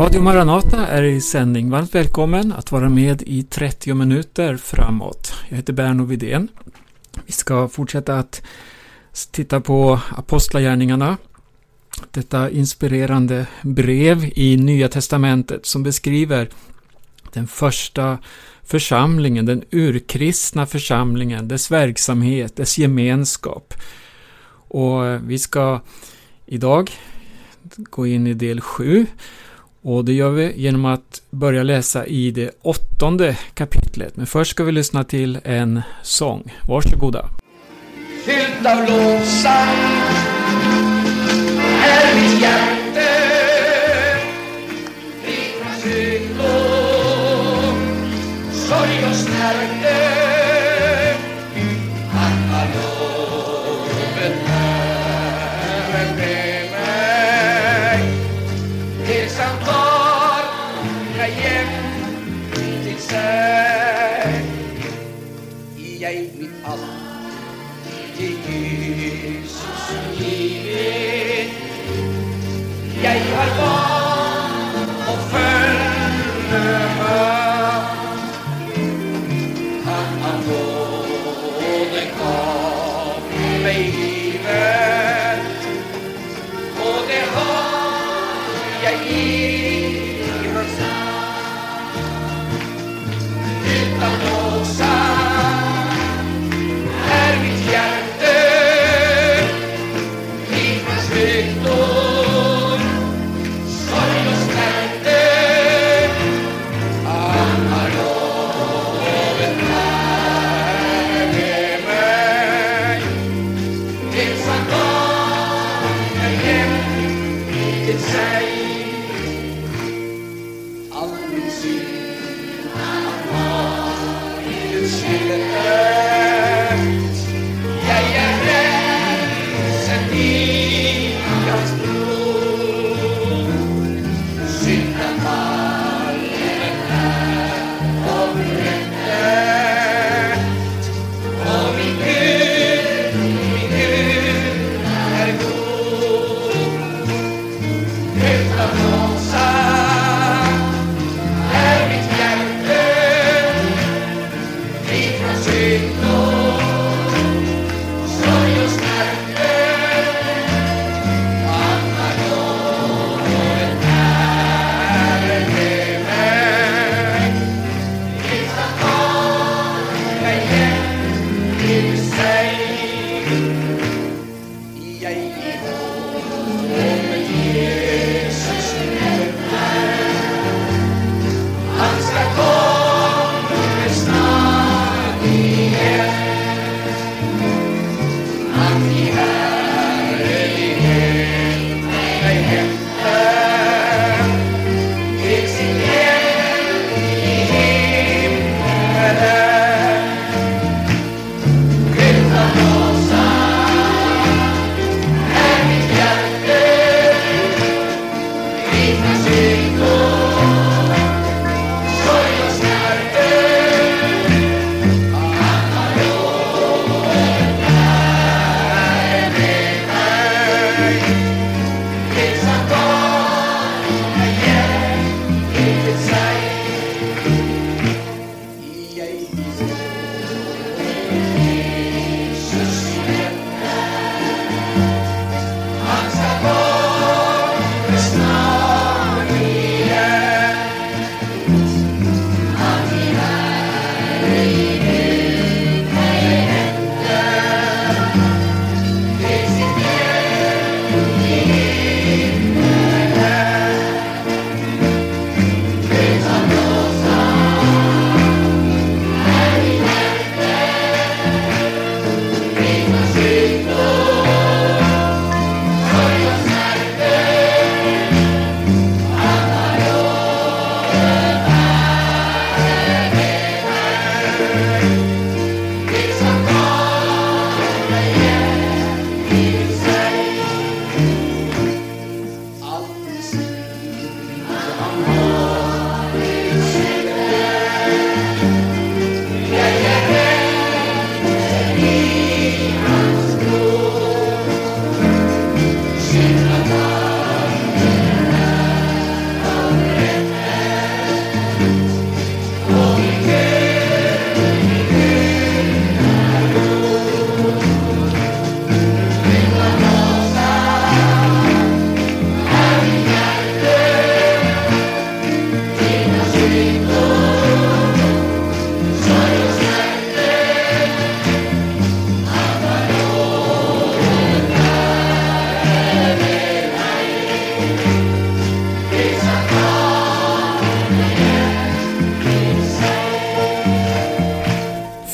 Radio Maranata är i sändning. Varmt välkommen att vara med i 30 minuter framåt. Jag heter Berno Vidén. Vi ska fortsätta att titta på Apostlagärningarna. Detta inspirerande brev i Nya Testamentet som beskriver den första församlingen, den urkristna församlingen, dess verksamhet, dess gemenskap. Och eh, vi ska idag gå in i del 7 och det gör vi genom att börja läsa i det åttonde kapitlet. Men först ska vi lyssna till en sång. Varsågoda. Fyllt av lovsång är mitt hjärta fritt från synd och sorg och smärta. Alla loven är med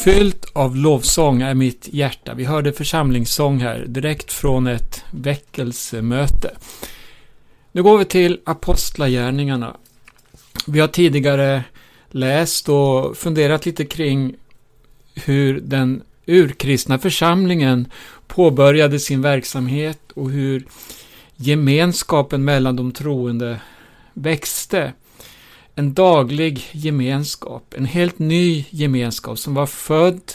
Fyllt av lovsång är mitt hjärta. Vi hörde församlingssång här direkt från ett väckelsemöte. Nu går vi till Apostlagärningarna. Vi har tidigare läst och funderat lite kring hur den urkristna församlingen påbörjade sin verksamhet och hur gemenskapen mellan de troende växte. En daglig gemenskap, en helt ny gemenskap som var född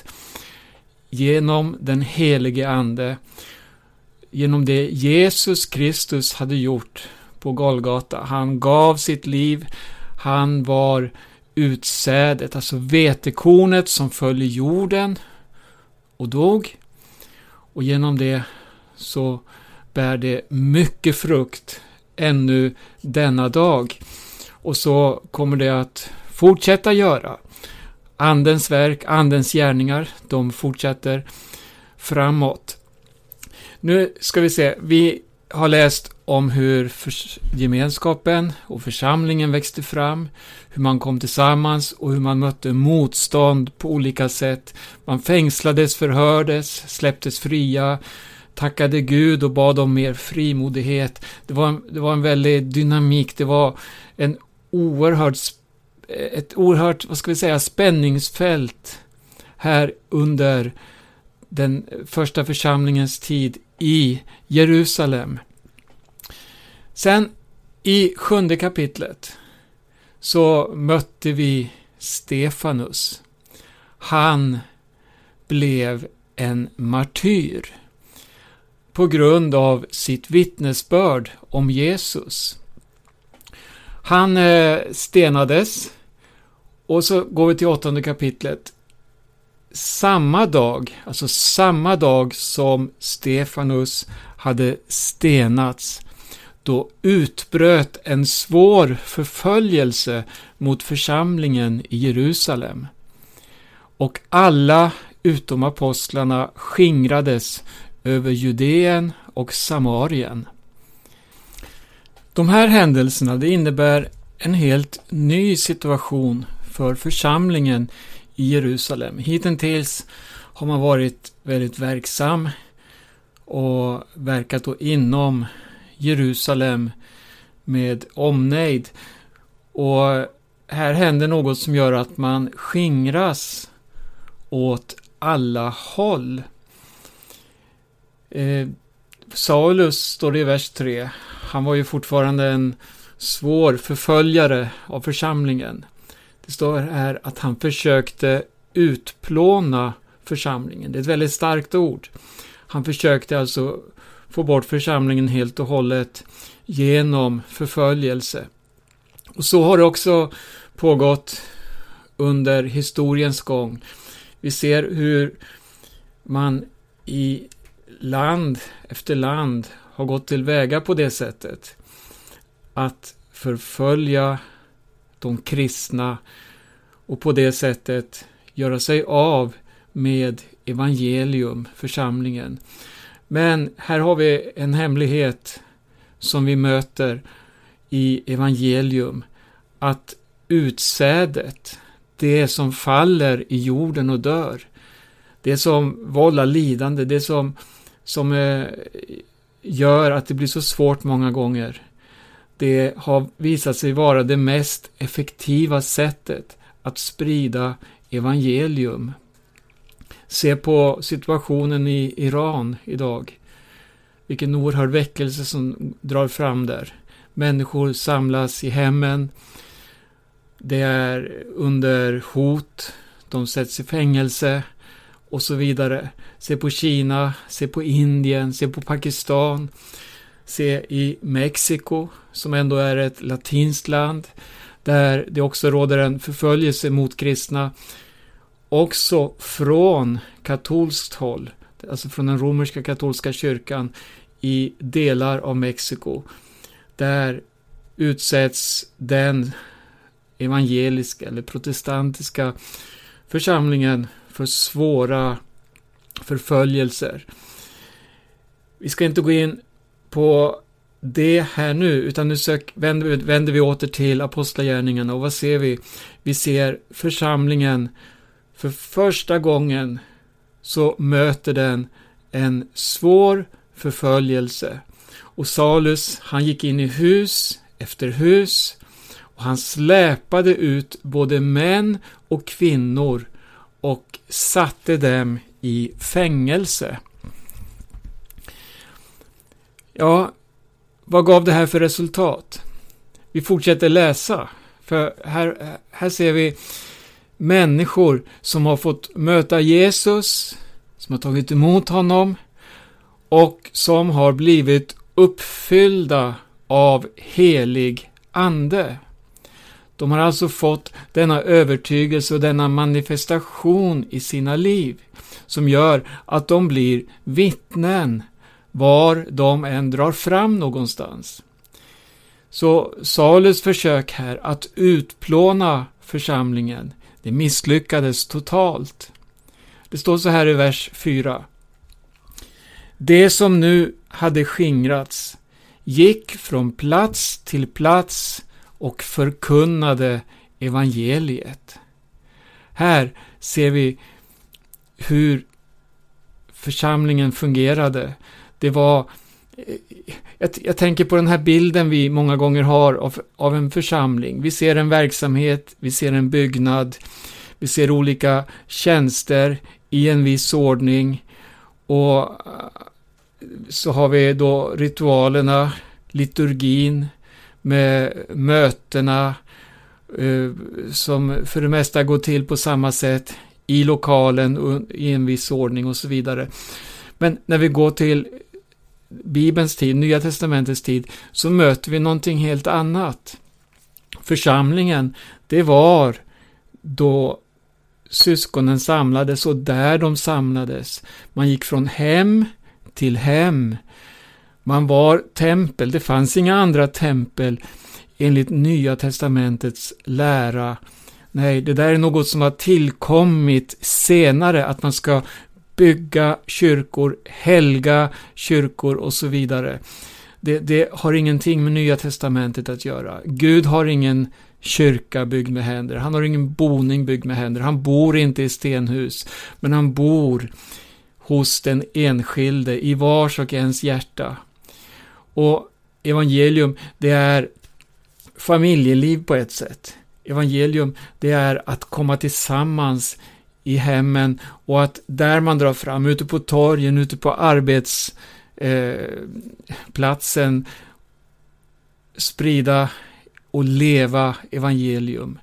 genom den helige Ande, genom det Jesus Kristus hade gjort på Golgata. Han gav sitt liv, han var utsädet, alltså vetekornet som föll i jorden och dog. Och genom det så bär det mycket frukt ännu denna dag. Och så kommer det att fortsätta göra. Andens verk, Andens gärningar, de fortsätter framåt. Nu ska vi se, vi har läst om hur gemenskapen och församlingen växte fram, hur man kom tillsammans och hur man mötte motstånd på olika sätt. Man fängslades, förhördes, släpptes fria, tackade Gud och bad om mer frimodighet. Det var en, det var en väldig dynamik, det var en oerhört, eh, ett oerhört, vad ska vi säga, spänningsfält här under den första församlingens tid i Jerusalem. Sen i sjunde kapitlet så mötte vi Stefanus. Han blev en martyr på grund av sitt vittnesbörd om Jesus. Han eh, stenades och så går vi till åttonde kapitlet. Samma dag, alltså samma dag som Stefanus hade stenats, då utbröt en svår förföljelse mot församlingen i Jerusalem. Och alla utom apostlarna skingrades över Judeen och Samarien. De här händelserna det innebär en helt ny situation för församlingen i Jerusalem. Hittills har man varit väldigt verksam och verkat då inom Jerusalem med omnejd. Och här händer något som gör att man skingras åt alla håll. Eh, Saulus, står det i vers 3, han var ju fortfarande en svår förföljare av församlingen. Det står här att han försökte utplåna församlingen. Det är ett väldigt starkt ord. Han försökte alltså få bort församlingen helt och hållet genom förföljelse. Och så har det också pågått under historiens gång. Vi ser hur man i land efter land har gått tillväga på det sättet. Att förfölja de kristna och på det sättet göra sig av med evangelium, församlingen. Men här har vi en hemlighet som vi möter i evangelium. Att utsädet, det som faller i jorden och dör, det som vållar lidande, det som, som eh, gör att det blir så svårt många gånger, det har visat sig vara det mest effektiva sättet att sprida evangelium. Se på situationen i Iran idag. Vilken oerhörd väckelse som drar fram där. Människor samlas i hemmen. Det är under hot. De sätts i fängelse och så vidare. Se på Kina, se på Indien, se på Pakistan. Se i Mexiko, som ändå är ett latinskt land, där det också råder en förföljelse mot kristna också från katolskt håll, alltså från den romerska katolska kyrkan i delar av Mexiko. Där utsätts den evangeliska eller protestantiska församlingen för svåra förföljelser. Vi ska inte gå in på det här nu, utan nu sök, vänder, vi, vänder vi åter till apostlagärningarna och vad ser vi? Vi ser församlingen För första gången så möter den en svår förföljelse. Och Salus, han gick in i hus efter hus och han släpade ut både män och kvinnor och satte dem i fängelse. Ja, vad gav det här för resultat? Vi fortsätter läsa, för här, här ser vi människor som har fått möta Jesus, som har tagit emot honom och som har blivit uppfyllda av helig ande. De har alltså fått denna övertygelse och denna manifestation i sina liv som gör att de blir vittnen var de än drar fram någonstans. Så Salus försök här att utplåna församlingen, det misslyckades totalt. Det står så här i vers 4. Det som nu hade skingrats gick från plats till plats och förkunnade evangeliet. Här ser vi hur församlingen fungerade. Det var eh, jag, jag, tänker på den här bilden vi många gånger har av, av en församling. Vi ser en verksamhet, vi ser en byggnad, vi ser olika tjänster i en viss ordning och eh, så har vi då ritualerna, liturgin med mötena eh, som för det mesta går till på samma sätt i lokalen och i en viss ordning och så vidare. Men när vi går till Bibelns tid, Nya Testamentets tid, så möter vi någonting helt annat. Församlingen, det var då syskonen samlades och där de samlades. Man gick från hem till hem. Man var tempel, det fanns inga andra tempel enligt Nya Testamentets lära. Nej, det där är något som har tillkommit senare, att man ska bygga kyrkor, helga kyrkor och så vidare. Det, det, har ingenting med Nya Testamentet att göra. Gud har ingen kyrka byggd med händer. Han har ingen boning byggd med händer. Han bor inte i stenhus. Men han bor hos den enskilde, i vars och ens hjärta. Och evangelium, det är familjeliv på ett sätt. Evangelium, det är att komma tillsammans i hemmen och att där man drar fram, ute på torgen, ute på arbetsplatsen, eh, sprida och leva evangelium.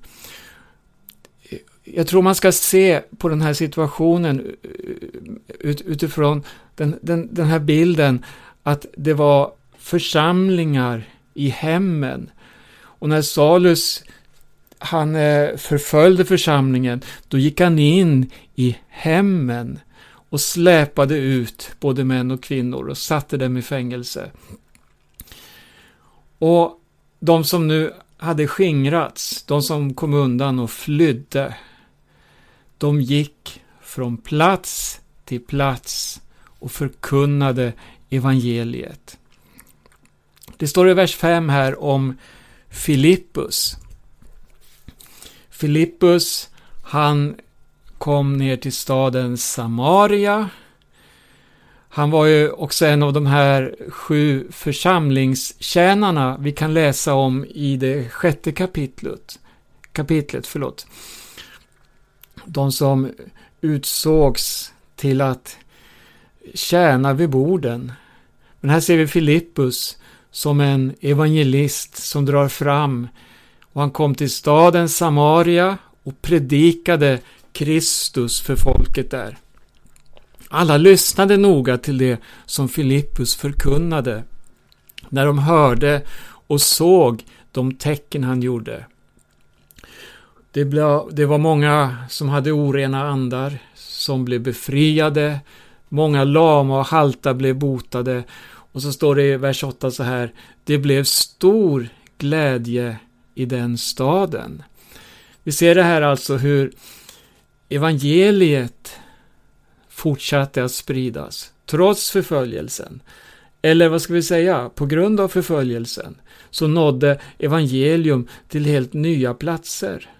Jag tror man ska se på den här situationen eh, ut, utifrån den, den, den här bilden att det var församlingar i hemmen. Och när Salus han eh, förföljde församlingen, då gick han in i hemmen och släpade ut både män och kvinnor och satte dem i fängelse. Och de som nu hade skingrats, de som kom undan och flydde, de gick från plats till plats och förkunnade evangeliet. Det står i vers 5 här om Filippus. Filippus, han kom ner till staden Samaria. Han var ju också en av de här sju församlingstjänarna vi kan läsa om i det sjätte kapitlet. kapitlet förlåt. De som utsågs till att tjäna vid borden. Men här ser vi Filippus som en evangelist som drar fram och han kom till staden Samaria och predikade Kristus för folket där. Alla lyssnade noga till det som Filippus förkunnade när de hörde och såg de tecken han gjorde. Det, det var många som hade orena andar som blev befriade, många lama och halta blev botade och så står det i vers 8 så här, det blev stor glädje i den staden. Vi ser det här alltså hur evangeliet fortsatte att spridas, trots förföljelsen. Eller vad ska vi säga, på grund av förföljelsen, så nådde evangelium till helt nya platser.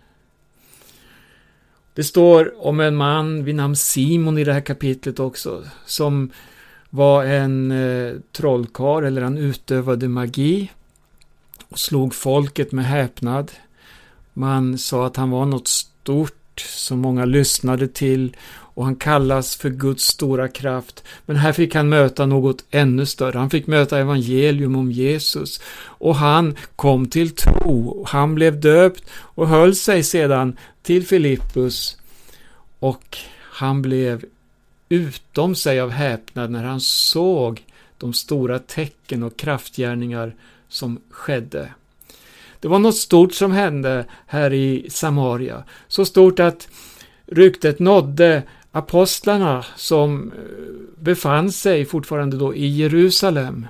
Det står om en man vid namn Simon i det här kapitlet också, som var en eh, trollkarl, eller han utövade magi och slog folket med häpnad. Man sa att han var något stort som många lyssnade till och han kallas för Guds stora kraft. Men här fick han möta något ännu större. Han fick möta evangelium om Jesus. Och han kom till tro. Han blev döpt och höll sig sedan till Filippus. Och han blev utom sig av häpnad när han såg de stora tecken och kraftgärningar som skedde. Det var något stort som hände här i Samaria. Så stort att ryktet nådde apostlarna som eh, befann sig fortfarande då i Jerusalem.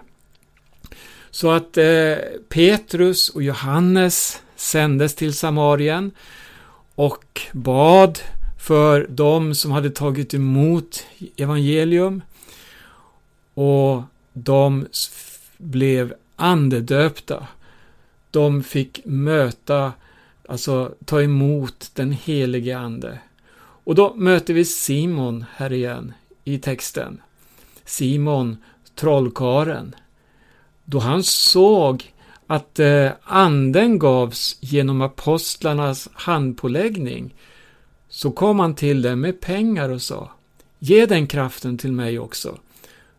Så att eh, Petrus och Johannes sändes till Samarien och bad för dem som hade tagit emot evangelium och de blev andedöpta. De fick möta, alltså ta emot den helige ande. Och då möter vi Simon här igen i texten. Simon, trollkaren. Då han såg att eh, anden gavs genom apostlarnas handpåläggning så kom han till dem med pengar och sa Ge den kraften till mig också,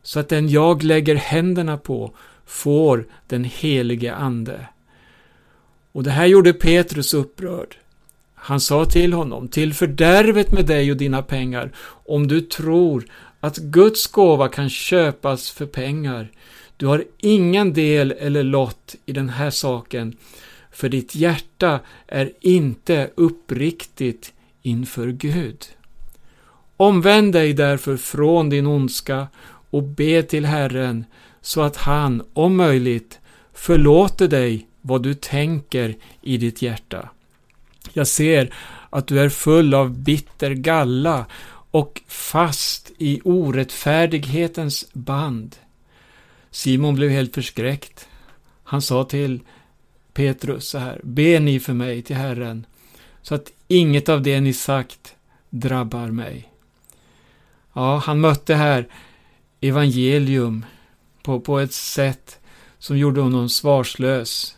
så att den jag lägger händerna på får den helige ande. Och det här gjorde Petrus upprörd. Han sa till honom, till fördärvet med dig och dina pengar, om du tror att Guds gåva kan köpas för pengar. Du har ingen del eller lott i den här saken, för ditt hjärta är inte uppriktigt inför Gud. Omvänd dig därför från din ondska och be till Herren, så att han, om möjligt, förlåter dig vad du tänker i ditt hjärta. Jag ser att du är full av bitter galla och fast i orättfärdighetens band. Simon blev helt förskräckt. Han sa till Petrus så här, be ni för mig till Herren, så att inget av det ni sagt drabbar mig. Ja, han mötte här evangelium på, på ett sätt som gjorde honom svarslös.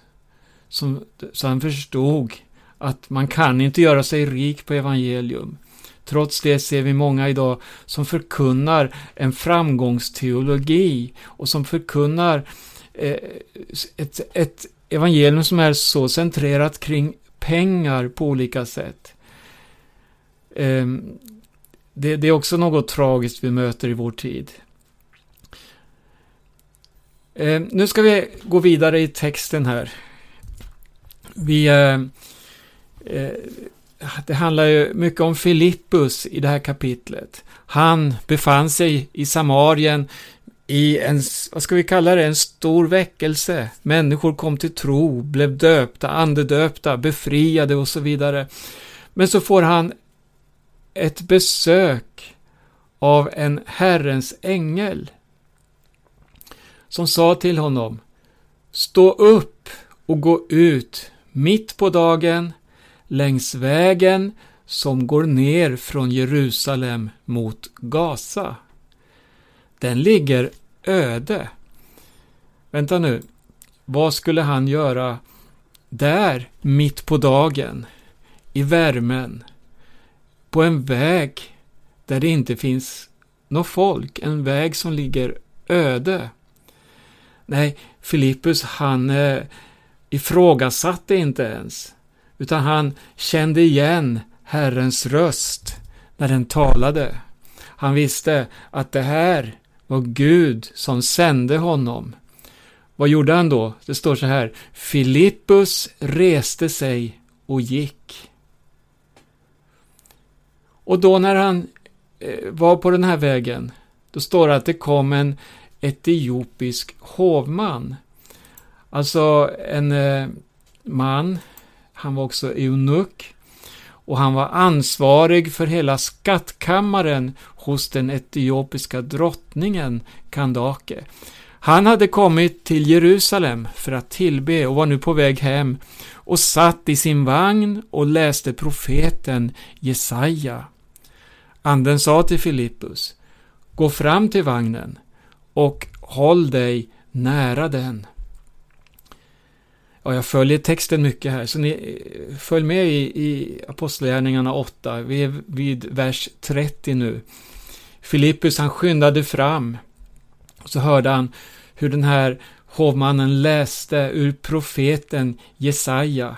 Som, så han förstod att man kan inte göra sig rik på evangelium. Trots det ser vi många idag som förkunnar en framgångsteologi och som förkunnar eh, ett, ett evangelium som är så centrerat kring pengar på olika sätt. Ehm, det, det, är också något tragiskt vi möter i vår tid. Ehm, nu ska vi gå vidare i texten här. Vi eh, eh, det handlar ju mycket om Filippus i det här kapitlet. Han befann sig i Samarien i en, vad ska vi kalla det, en stor väckelse. Människor kom till tro, blev döpta, andedöpta, befriade och så vidare. Men så får han ett besök av en Herrens ängel som sa till honom Stå upp och gå ut mitt på dagen längs vägen som går ner från Jerusalem mot Gaza. Den ligger öde. Vänta nu, vad skulle han göra där mitt på dagen, i värmen, på en väg där det inte finns något folk, en väg som ligger öde? Nej, Filippus han eh, ifrågasatte inte ens utan han kände igen Herrens röst när den talade. Han visste att det här var Gud som sände honom. Vad gjorde han då? Det står så här. Filippus reste sig och gick. Och då när han eh, var på den här vägen, då står det att det kom en etiopisk hovman. Alltså en eh, man han var också eunuck och han var ansvarig för hela skattkammaren hos den etiopiska drottningen Kandake. Han hade kommit till Jerusalem för att tillbe och var nu på väg hem och satt i sin vagn och läste profeten Jesaja. Anden sa till Filippus, gå fram till vagnen och håll dig nära den. Ja, jag följer texten mycket här, så ni följ med i, i Apostlagärningarna 8. Vi är vid vers 30 nu. Filippus han skyndade fram och så hörde han hur den här hovmannen läste ur profeten Jesaja.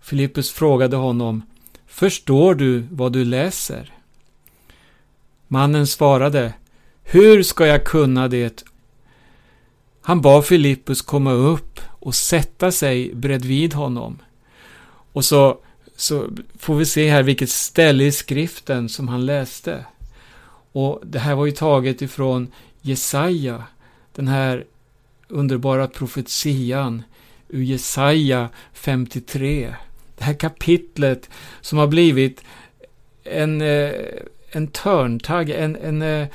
Filippus frågade honom, Förstår du vad du läser? Mannen svarade, Hur ska jag kunna det? Han bad Filippus komma upp och sätta sig bredvid honom. Och så, så får vi se här vilket ställe i skriften som han läste. Och det här var ju taget ifrån Jesaja, den här underbara profetian ur Jesaja 53. Det här kapitlet som har blivit en, eh, en törntagg, en, en eh,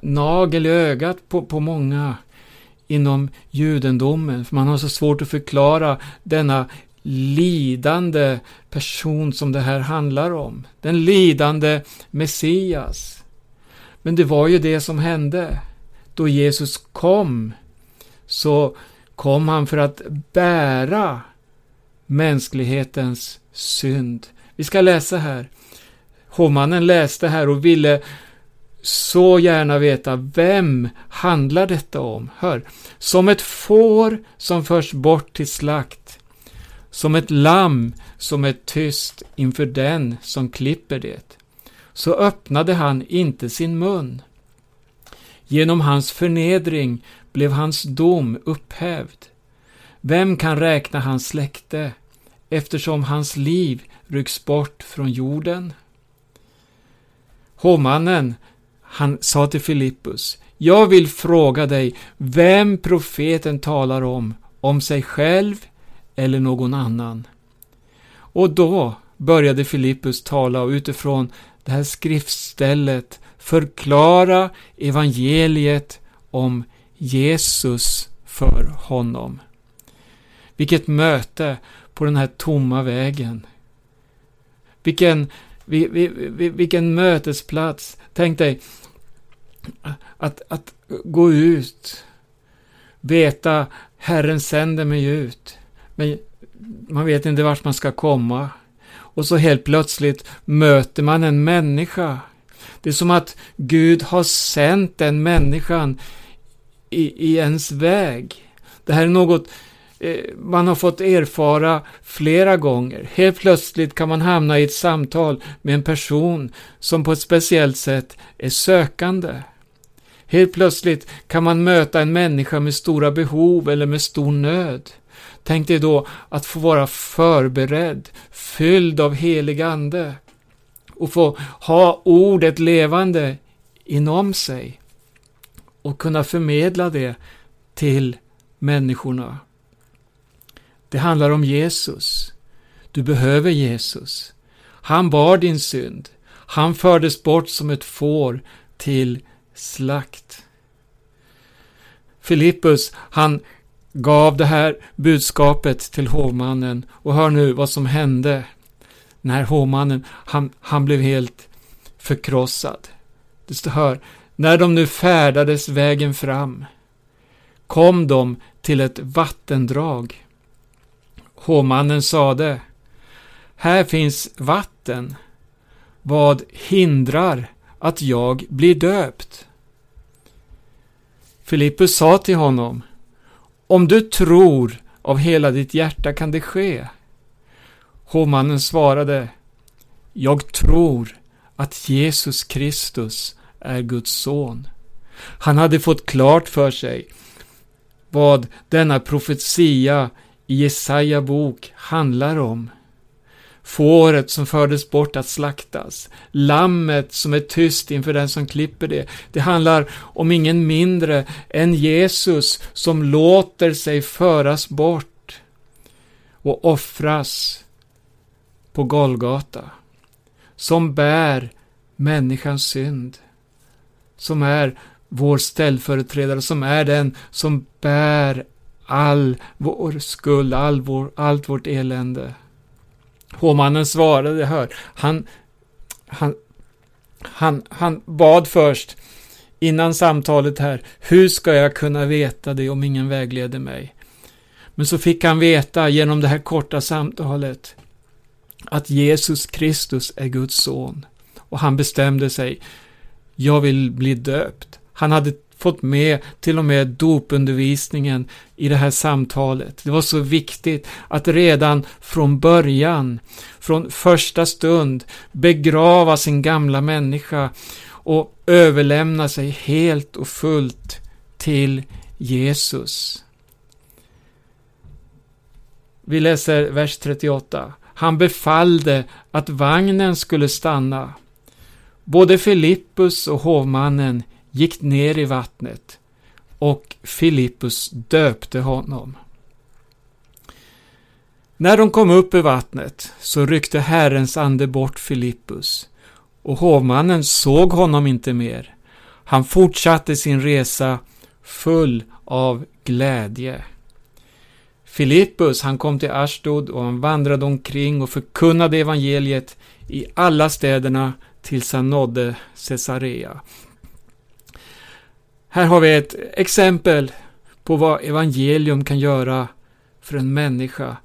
nagel i ögat på, på många inom judendomen. För man har så svårt att förklara denna lidande person som det här handlar om. Den lidande Messias. Men det var ju det som hände. Då Jesus kom, så kom han för att bära mänsklighetens synd. Vi ska läsa här. Hovmannen läste här och ville så gärna veta vem handlar detta om? Hör, som ett får som förs bort till slakt, som ett lamm som är tyst inför den som klipper det, så öppnade han inte sin mun. Genom hans förnedring blev hans dom upphävd. Vem kan räkna hans släkte, eftersom hans liv rycks bort från jorden? Hovmannen han sa till Filippus, jag vill fråga dig vem profeten talar om, om sig själv eller någon annan. Och då började Filippus tala och utifrån det här skriftstället förklara evangeliet om Jesus för honom. Vilket möte på den här tomma vägen. Vilken, vilken mötesplats. Tänk dig, att, att gå ut, veta Herren sänder mig ut, men man vet inte vart man ska komma. Och så helt plötsligt möter man en människa. Det är som att Gud har sänt den människan i, i ens väg. Det här är något eh, man har fått erfara flera gånger. Helt plötsligt kan man hamna i ett samtal med en person som på ett speciellt sätt är sökande. Helt plötsligt kan man möta en människa med stora behov eller med stor nöd. Tänk dig då att få vara förberedd, fylld av helig ande och få ha ordet levande inom sig och kunna förmedla det till människorna. Det handlar om Jesus. Du behöver Jesus. Han bar din synd. Han fördes bort som ett får till slakt. Filippus, han gav det här budskapet till hovmannen och hör nu vad som hände när hovmannen, han, han blev helt förkrossad. Det står när de nu färdades vägen fram kom de till ett vattendrag. Hovmannen sade, här finns vatten. Vad hindrar att jag blir döpt? Filippus sa till honom, om du tror av hela ditt hjärta kan det ske. Hovmannen svarade, jag tror att Jesus Kristus är Guds son. Han hade fått klart för sig vad denna profetia i Jesaja bok handlar om fåret som fördes bort att slaktas, lammet som är tyst inför den som klipper det. Det handlar om ingen mindre än Jesus som låter sig föras bort och offras på Golgata, som bär människans synd, som är vår ställföreträdare, som är den som bär all vår skuld, all vår, allt vårt elände. Hovmannen svarade, hör, han, han, han, han bad först, innan samtalet här, hur ska jag kunna veta det om ingen vägleder mig? Men så fick han veta genom det här korta samtalet att Jesus Kristus är Guds son. Och han bestämde sig, jag vill bli döpt. Han hade fått med till och med dopundervisningen i det här samtalet. Det var så viktigt att redan från början, från första stund, begrava sin gamla människa och överlämna sig helt och fullt till Jesus. Vi läser vers 38. Han befallde att vagnen skulle stanna. Både Filippus och hovmannen gick ner i vattnet och Filippus döpte honom. När de kom upp ur vattnet så ryckte Herrens ande bort Filippus och hovmannen såg honom inte mer. Han fortsatte sin resa full av glädje. Filippus, han kom till Ashdod och han vandrade omkring och förkunnade evangeliet i alla städerna tills han nådde Caesarea. Här har vi ett exempel på vad evangelium kan göra för en människa.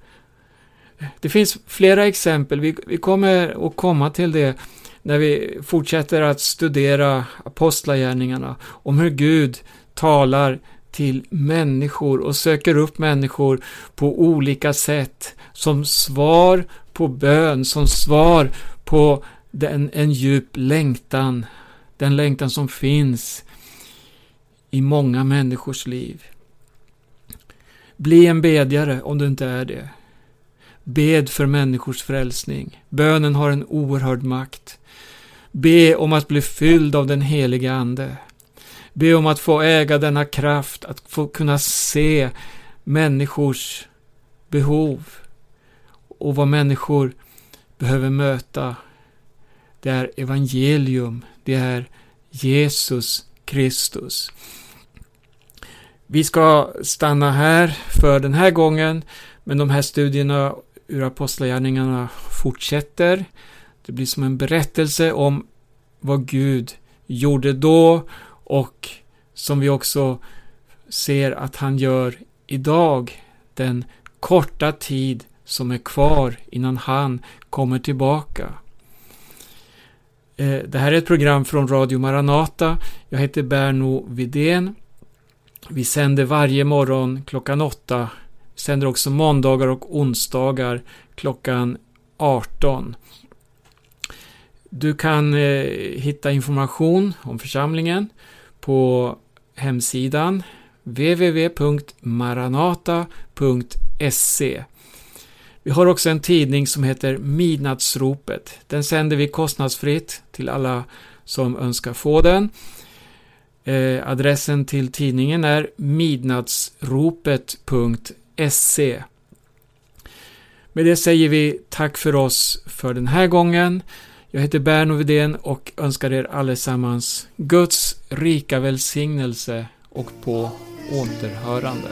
Det finns flera exempel, vi, vi kommer att komma till det när vi fortsätter att studera apostlagärningarna om hur Gud talar till människor och söker upp människor på olika sätt som svar på bön, som svar på den, en djup längtan, den längtan som finns i många människors liv. Bli en bedjare om du inte är det. Bed för människors frälsning. Bönen har en oerhörd makt. Be om att bli fylld av den heliga Ande. Be om att få äga denna kraft, att få kunna se människors behov och vad människor behöver möta. Det är evangelium, det är Jesus Kristus. Vi ska stanna här för den här gången, men de här studierna ur Apostlagärningarna fortsätter. Det blir som en berättelse om vad Gud gjorde då och som vi också ser att han gör idag, den korta tid som är kvar innan han kommer tillbaka. Eh, det här är ett program från Radio Maranata. Jag heter Berno Vidén. Vi sänder varje morgon klockan 8. Vi sänder också måndagar och onsdagar klockan 18. Du kan eh, hitta information om församlingen på hemsidan www.maranata.se Vi har också en tidning som heter Midnattsropet. Den sänder vi kostnadsfritt till alla som önskar få den. Eh, adressen till tidningen är midnattsropet.se Med det säger vi tack för oss för den här gången. Jag heter Berno Widén och önskar er allesammans Guds rika välsignelse och på återhörande.